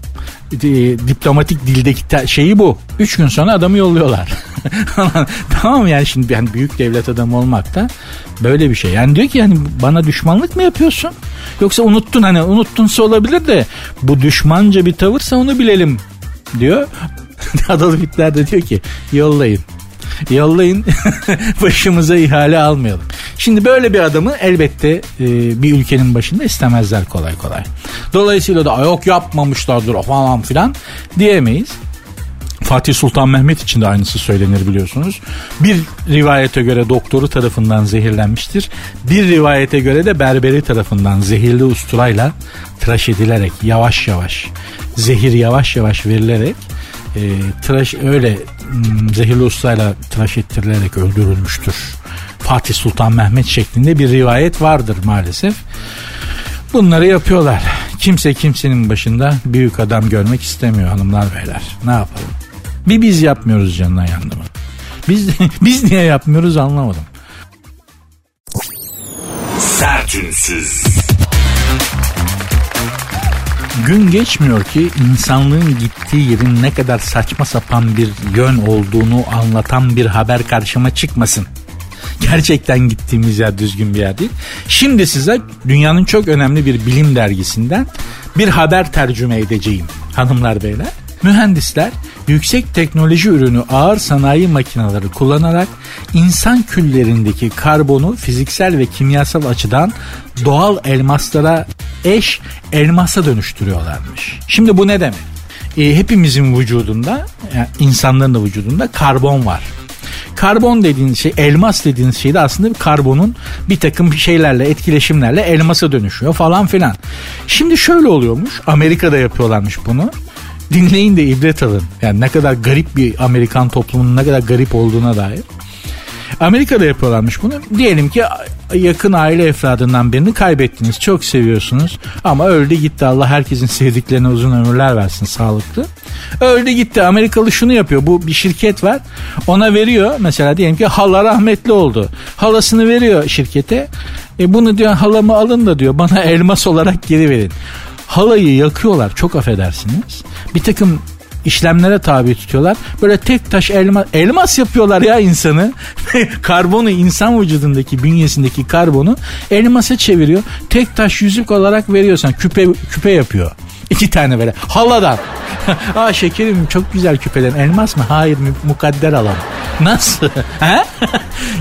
diplomatik dildeki şeyi bu. Üç gün sonra adamı yolluyorlar. tamam yani şimdi yani büyük devlet adamı olmak da böyle bir şey. Yani diyor ki yani bana düşmanlık mı yapıyorsun? Yoksa unuttun hani unuttunsa olabilir de bu düşmanca bir tavırsa onu bilelim diyor. Adolf Hitler de diyor ki yollayın. Yollayın başımıza ihale almayalım. Şimdi böyle bir adamı elbette e, bir ülkenin başında istemezler kolay kolay. Dolayısıyla da yok yapmamışlardır falan filan diyemeyiz. Fatih Sultan Mehmet için de aynısı söylenir biliyorsunuz. Bir rivayete göre doktoru tarafından zehirlenmiştir. Bir rivayete göre de berberi tarafından zehirli usturayla tıraş edilerek yavaş yavaş zehir yavaş yavaş verilerek e, tıraş öyle m, zehirli usturayla tıraş ettirilerek öldürülmüştür. Fatih Sultan Mehmet şeklinde bir rivayet vardır maalesef. Bunları yapıyorlar. Kimse kimsenin başında büyük adam görmek istemiyor hanımlar beyler. Ne yapalım? Bir biz yapmıyoruz canına yandı mı? Biz, biz niye yapmıyoruz anlamadım. Sertünsüz. Gün geçmiyor ki insanlığın gittiği yerin ne kadar saçma sapan bir yön olduğunu anlatan bir haber karşıma çıkmasın. Gerçekten gittiğimiz yer düzgün bir yer değil. Şimdi size dünyanın çok önemli bir bilim dergisinden bir haber tercüme edeceğim hanımlar beyler. Mühendisler yüksek teknoloji ürünü ağır sanayi makineleri kullanarak insan küllerindeki karbonu fiziksel ve kimyasal açıdan doğal elmaslara eş elmasa dönüştürüyorlarmış. Şimdi bu ne demek? E, hepimizin vücudunda, yani insanların da vücudunda karbon var. Karbon dediğiniz şey, elmas dediğiniz şey de aslında bir karbonun bir takım şeylerle, etkileşimlerle elmasa dönüşüyor falan filan. Şimdi şöyle oluyormuş, Amerika'da yapıyorlarmış bunu dinleyin de ibret alın. Yani ne kadar garip bir Amerikan toplumunun ne kadar garip olduğuna dair. Amerika'da yapıyorlarmış bunu. Diyelim ki yakın aile efradından birini kaybettiniz. Çok seviyorsunuz ama öldü gitti. Allah herkesin sevdiklerine uzun ömürler versin sağlıklı. Öldü gitti. Amerikalı şunu yapıyor. Bu bir şirket var. Ona veriyor. Mesela diyelim ki hala rahmetli oldu. Halasını veriyor şirkete. E bunu diyor halamı alın da diyor bana elmas olarak geri verin halayı yakıyorlar çok affedersiniz. Bir takım işlemlere tabi tutuyorlar. Böyle tek taş elma, elmas yapıyorlar ya insanı. karbonu insan vücudundaki bünyesindeki karbonu elmasa çeviriyor. Tek taş yüzük olarak veriyorsan küpe küpe yapıyor. İki tane böyle haladan. Aa şekerim çok güzel küpeden elmas mı? Hayır mukadder alalım. Nasıl? He?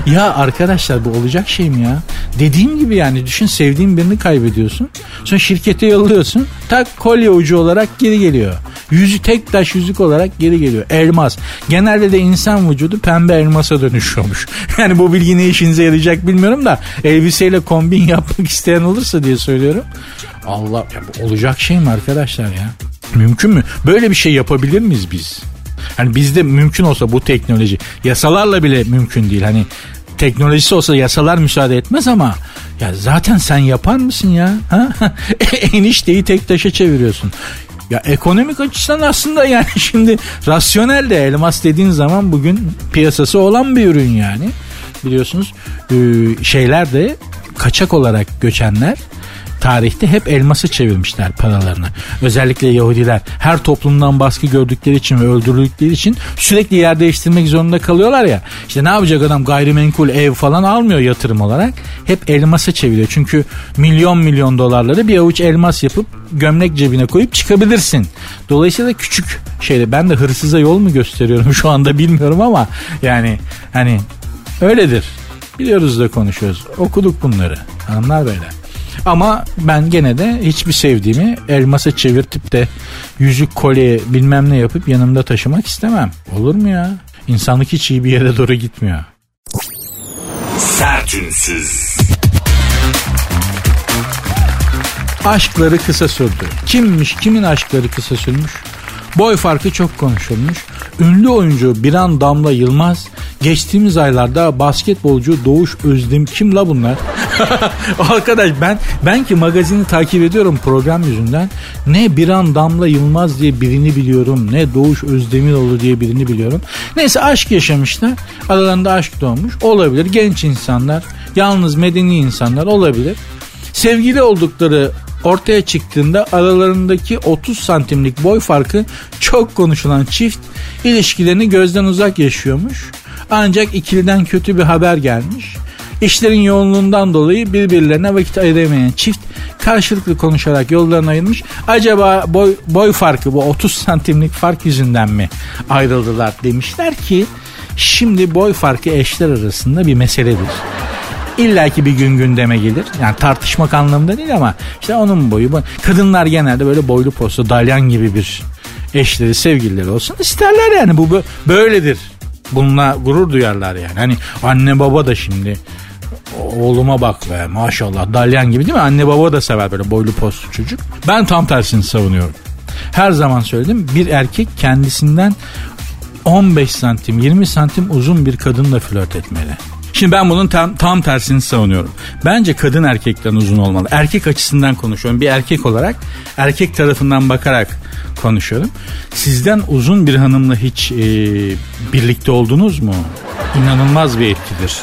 ya arkadaşlar bu olacak şey mi ya? Dediğim gibi yani düşün sevdiğin birini kaybediyorsun. Sonra şirkete yolluyorsun. Tak kolye ucu olarak geri geliyor. Yüzü tek taş yüzük olarak geri geliyor. Elmas. Genelde de insan vücudu pembe elmasa dönüşüyormuş. Yani bu bilgi ne işinize yarayacak bilmiyorum da elbiseyle kombin yapmak isteyen olursa diye söylüyorum. Allah ya bu olacak şey mi arkadaşlar ya? Mümkün mü? Böyle bir şey yapabilir miyiz biz? Hani bizde mümkün olsa bu teknoloji yasalarla bile mümkün değil. Hani teknolojisi olsa yasalar müsaade etmez ama ya zaten sen yapar mısın ya? Enişteyi tek taşa çeviriyorsun. Ya ekonomik açıdan aslında yani şimdi rasyonel de elmas dediğin zaman bugün piyasası olan bir ürün yani. Biliyorsunuz şeyler de kaçak olarak göçenler tarihte hep elması çevirmişler paralarını. Özellikle Yahudiler her toplumdan baskı gördükleri için ve öldürüldükleri için sürekli yer değiştirmek zorunda kalıyorlar ya. İşte ne yapacak adam gayrimenkul ev falan almıyor yatırım olarak. Hep elmasa çeviriyor. Çünkü milyon milyon dolarları bir avuç elmas yapıp gömlek cebine koyup çıkabilirsin. Dolayısıyla küçük şeyde ben de hırsıza yol mu gösteriyorum şu anda bilmiyorum ama yani hani öyledir. Biliyoruz da konuşuyoruz. Okuduk bunları. Hanımlar böyle. Ama ben gene de hiçbir sevdiğimi elmasa çevirtip de yüzük kolye bilmem ne yapıp yanımda taşımak istemem. Olur mu ya? İnsanlık hiç iyi bir yere doğru gitmiyor. Sertünsüz. Aşkları kısa sürdü. Kimmiş kimin aşkları kısa sürmüş? Boy farkı çok konuşulmuş. Ünlü oyuncu Biran Damla Yılmaz geçtiğimiz aylarda basketbolcu Doğuş Özdim kim la bunlar? Arkadaş ben ben ki magazini takip ediyorum program yüzünden. Ne Biran Damla Yılmaz diye birini biliyorum. Ne Doğuş Özdemiroğlu diye birini biliyorum. Neyse aşk yaşamışlar. Aralarında aşk doğmuş. Olabilir. Genç insanlar. Yalnız medeni insanlar olabilir. Sevgili oldukları ortaya çıktığında aralarındaki 30 santimlik boy farkı çok konuşulan çift ilişkilerini gözden uzak yaşıyormuş. Ancak ikiliden kötü bir haber gelmiş. İşlerin yoğunluğundan dolayı birbirlerine vakit ayıramayan çift karşılıklı konuşarak yollarını ayırmış. Acaba boy, boy farkı bu 30 santimlik fark yüzünden mi ayrıldılar demişler ki şimdi boy farkı eşler arasında bir meseledir. İllaki bir gün gündeme gelir. Yani tartışmak anlamında değil ama işte onun boyu. Kadınlar genelde böyle boylu postu dalyan gibi bir eşleri sevgilileri olsun isterler yani bu böyledir. Bununla gurur duyarlar yani. Hani anne baba da şimdi oğluma bak be maşallah dalyan gibi değil mi? Anne baba da sever böyle boylu postlu çocuk. Ben tam tersini savunuyorum. Her zaman söyledim bir erkek kendisinden 15 santim 20 santim uzun bir kadınla flört etmeli. Şimdi ben bunun tam, tam tersini savunuyorum. Bence kadın erkekten uzun olmalı. Erkek açısından konuşuyorum. Bir erkek olarak erkek tarafından bakarak konuşuyorum. Sizden uzun bir hanımla hiç e, birlikte oldunuz mu? İnanılmaz bir etkidir.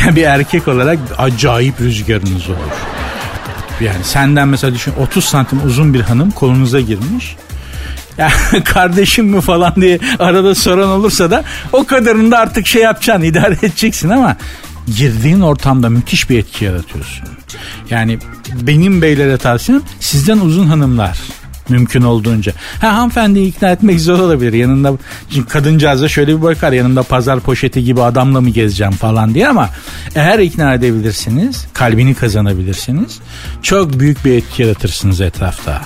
Yani bir erkek olarak acayip rüzgarınız olur. Yani senden mesela düşün 30 santim uzun bir hanım kolunuza girmiş. Ya kardeşim mi falan diye arada soran olursa da o kadarını da artık şey yapacaksın idare edeceksin ama girdiğin ortamda müthiş bir etki yaratıyorsun. Yani benim beylere tavsiyem sizden uzun hanımlar mümkün olduğunca. Ha hanımefendiyi ikna etmek zor olabilir. Yanında çünkü kadıncağıza şöyle bir bakar yanında pazar poşeti gibi adamla mı gezeceğim falan diye ama eğer ikna edebilirsiniz, kalbini kazanabilirsiniz çok büyük bir etki yaratırsınız etrafta.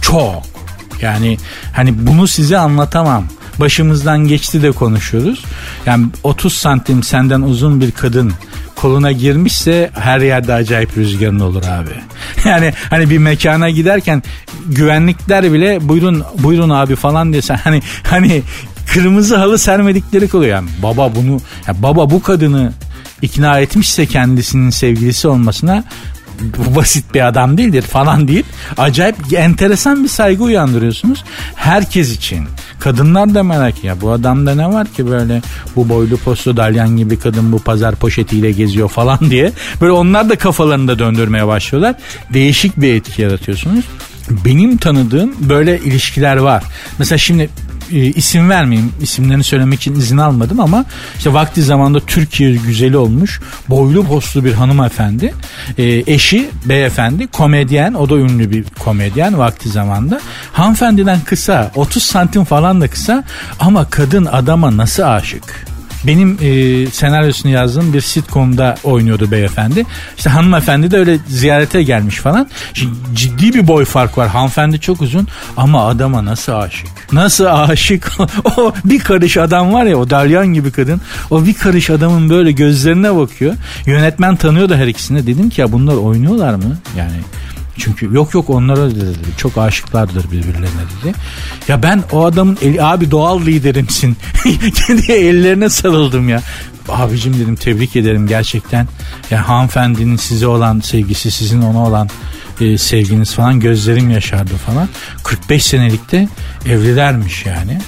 Çok. Yani hani bunu size anlatamam. Başımızdan geçti de konuşuyoruz. Yani 30 santim senden uzun bir kadın koluna girmişse her yerde acayip rüzgarın olur abi. Yani hani bir mekana giderken güvenlikler bile buyurun buyurun abi falan desen hani hani kırmızı halı sermedikleri oluyor. Yani baba bunu ya baba bu kadını ikna etmişse kendisinin sevgilisi olmasına bu basit bir adam değildir falan deyip acayip enteresan bir saygı uyandırıyorsunuz herkes için. Kadınlar da merak ya bu adamda ne var ki böyle bu boylu postu dalyan gibi kadın bu pazar poşetiyle geziyor falan diye. Böyle onlar da kafalarını da döndürmeye başlıyorlar. Değişik bir etki yaratıyorsunuz. Benim tanıdığım böyle ilişkiler var. Mesela şimdi e, isim vermeyeyim. isimlerini söylemek için izin almadım ama işte vakti zamanda Türkiye güzeli olmuş boylu postlu bir hanımefendi. E, eşi beyefendi komedyen o da ünlü bir komedyen vakti zamanda. Hanımefendiden kısa 30 santim falan da kısa ama kadın adama nasıl aşık? Benim e, senaryosunu yazdığım bir sitcom'da oynuyordu beyefendi. İşte hanımefendi de öyle ziyarete gelmiş falan. Şimdi ciddi bir boy fark var. Hanımefendi çok uzun ama adama nasıl aşık? Nasıl aşık? o bir karış adam var ya o dalyan gibi kadın. O bir karış adamın böyle gözlerine bakıyor. Yönetmen tanıyor da her ikisini. Dedim ki ya bunlar oynuyorlar mı? Yani çünkü yok yok onlara dedi. Çok aşıklardır birbirlerine dedi. Ya ben o adamın eli, abi doğal liderimsin diye ellerine sarıldım ya. Abicim dedim tebrik ederim gerçekten. Ya hanımefendinin size olan sevgisi sizin ona olan e, sevginiz falan gözlerim yaşardı falan. 45 senelikte evlilermiş yani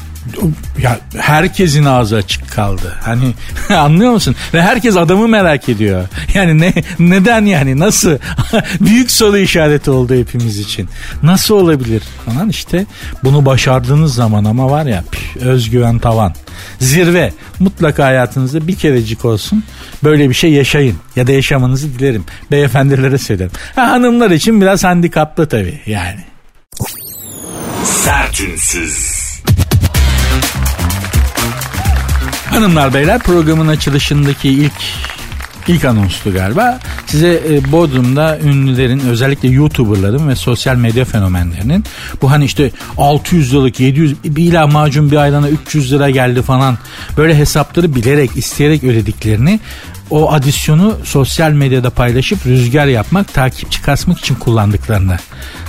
ya herkesin ağzı açık kaldı. Hani anlıyor musun? Ve herkes adamı merak ediyor. Yani ne neden yani nasıl? Büyük soru işareti oldu hepimiz için. Nasıl olabilir falan işte bunu başardığınız zaman ama var ya püf, özgüven tavan. Zirve. Mutlaka hayatınızda bir kerecik olsun böyle bir şey yaşayın ya da yaşamanızı dilerim. Beyefendilere söylerim. Ha, hanımlar için biraz handikaplı tabii yani. Sertünsüz. Hanımlar beyler programın açılışındaki ilk ilk anonstu galiba. Size e, Bodrum'da ünlülerin özellikle YouTuber'ların ve sosyal medya fenomenlerinin bu hani işte 600 liralık 700 bir lahmacun bir aylana 300 lira geldi falan böyle hesapları bilerek isteyerek ödediklerini o adisyonu sosyal medyada paylaşıp rüzgar yapmak, takipçi kasmak için kullandıklarına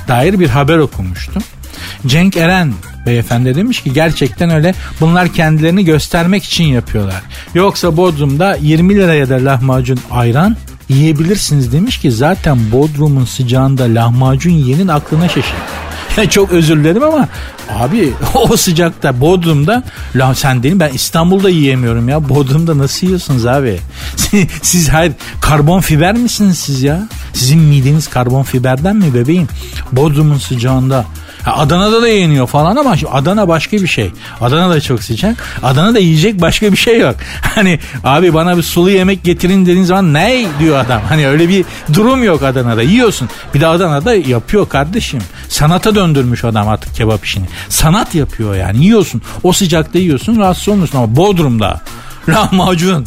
dair bir haber okumuştum. Cenk Eren beyefendi demiş ki gerçekten öyle bunlar kendilerini göstermek için yapıyorlar. Yoksa Bodrum'da 20 liraya da lahmacun ayran yiyebilirsiniz demiş ki zaten Bodrum'un sıcağında lahmacun yenin aklına şaşır. Çok özür dilerim ama abi o sıcakta Bodrum'da la sen dedim ben İstanbul'da yiyemiyorum ya. Bodrum'da nasıl yiyorsunuz abi? siz hayır karbon fiber misiniz siz ya? Sizin mideniz karbon fiberden mi bebeğim? Bodrum'un sıcağında Adana'da da yeniyor falan ama Adana başka bir şey. Adana da çok sıcak. Adana'da yiyecek başka bir şey yok. Hani abi bana bir sulu yemek getirin dediğin zaman ne diyor adam. Hani öyle bir durum yok Adana'da. Yiyorsun. Bir de Adana'da yapıyor kardeşim. Sanata döndürmüş adam artık kebap işini. Sanat yapıyor yani. Yiyorsun. O sıcakta yiyorsun rahatsız olmuyorsun ama Bodrum'da lahmacun.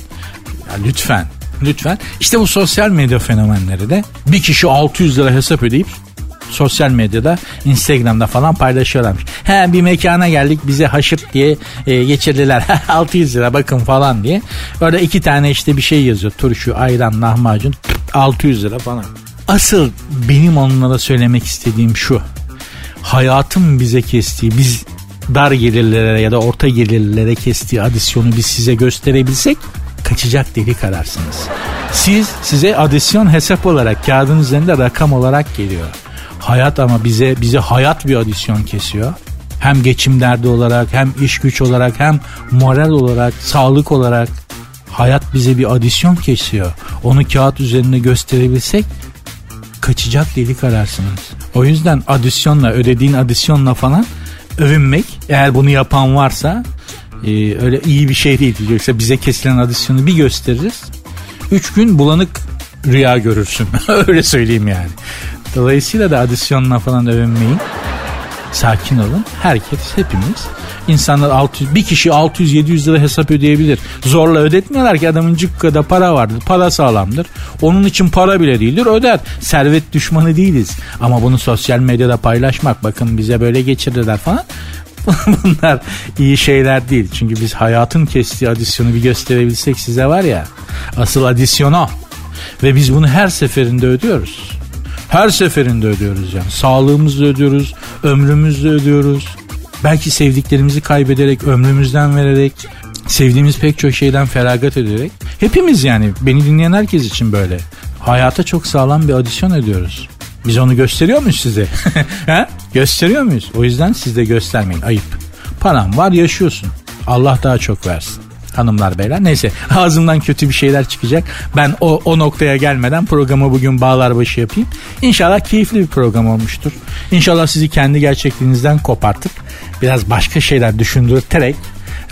Ya lütfen lütfen. İşte bu sosyal medya fenomenleri de bir kişi 600 lira hesap ödeyip sosyal medyada Instagram'da falan paylaşıyorlarmış. He bir mekana geldik bize haşırt diye e, geçirdiler 600 lira bakın falan diye. Orada iki tane işte bir şey yazıyor turşu ayran lahmacun 600 lira falan. Asıl benim onlara söylemek istediğim şu. Hayatın bize kestiği biz dar gelirlere ya da orta gelirlere kestiği adisyonu biz size gösterebilsek kaçacak delik ararsınız. Siz size adisyon hesap olarak kağıdın üzerinde rakam olarak geliyor. Hayat ama bize bize hayat bir adisyon kesiyor. Hem geçim derdi olarak hem iş güç olarak hem moral olarak sağlık olarak hayat bize bir adisyon kesiyor. Onu kağıt üzerinde gösterebilsek kaçacak delik ararsınız. O yüzden adisyonla ödediğin adisyonla falan övünmek eğer bunu yapan varsa e, öyle iyi bir şey değil. Yoksa bize kesilen adisyonu bir gösteririz. Üç gün bulanık rüya görürsün. öyle söyleyeyim yani. Dolayısıyla da adisyonla falan övünmeyin. Sakin olun. Herkes hepimiz İnsanlar 600 bir kişi 600-700 lira hesap ödeyebilir. Zorla ödetmiyorlar ki adamın cükkada para vardır. Para sağlamdır. Onun için para bile değildir. Öder. Servet düşmanı değiliz. Ama bunu sosyal medyada paylaşmak bakın bize böyle geçirdiler falan. Bunlar iyi şeyler değil. Çünkü biz hayatın kestiği adisyonu bir gösterebilsek size var ya. Asıl adisyona. Ve biz bunu her seferinde ödüyoruz. Her seferinde ödüyoruz yani. Sağlığımızla ödüyoruz, ömrümüzle ödüyoruz. Belki sevdiklerimizi kaybederek, ömrümüzden vererek, sevdiğimiz pek çok şeyden feragat ederek. Hepimiz yani beni dinleyen herkes için böyle. Hayata çok sağlam bir adisyon ediyoruz. Biz onu gösteriyor muyuz size? ha? Gösteriyor muyuz? O yüzden siz de göstermeyin. Ayıp. Param var yaşıyorsun. Allah daha çok versin hanımlar beyler. Neyse ağzımdan kötü bir şeyler çıkacak. Ben o, o noktaya gelmeden programı bugün bağlar başı yapayım. İnşallah keyifli bir program olmuştur. İnşallah sizi kendi gerçekliğinizden kopartıp biraz başka şeyler düşündürterek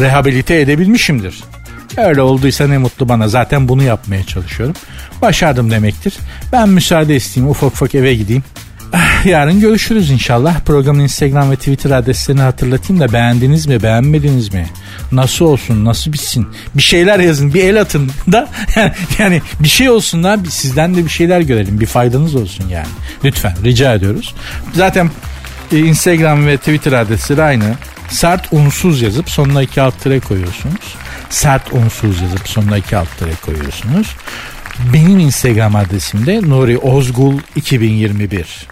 rehabilite edebilmişimdir. Öyle olduysa ne mutlu bana. Zaten bunu yapmaya çalışıyorum. Başardım demektir. Ben müsaade isteyeyim ufak ufak eve gideyim. Ah, yarın görüşürüz inşallah. Programın Instagram ve Twitter adreslerini hatırlatayım da beğendiniz mi beğenmediniz mi? Nasıl olsun nasıl bitsin? Bir şeyler yazın bir el atın da yani, bir şey olsun da sizden de bir şeyler görelim. Bir faydanız olsun yani. Lütfen rica ediyoruz. Zaten e, Instagram ve Twitter adresleri aynı. Sert unsuz yazıp sonuna iki alt tere koyuyorsunuz. Sert unsuz yazıp sonuna iki alt tere koyuyorsunuz. Benim Instagram adresim de Nuri Ozgul 2021.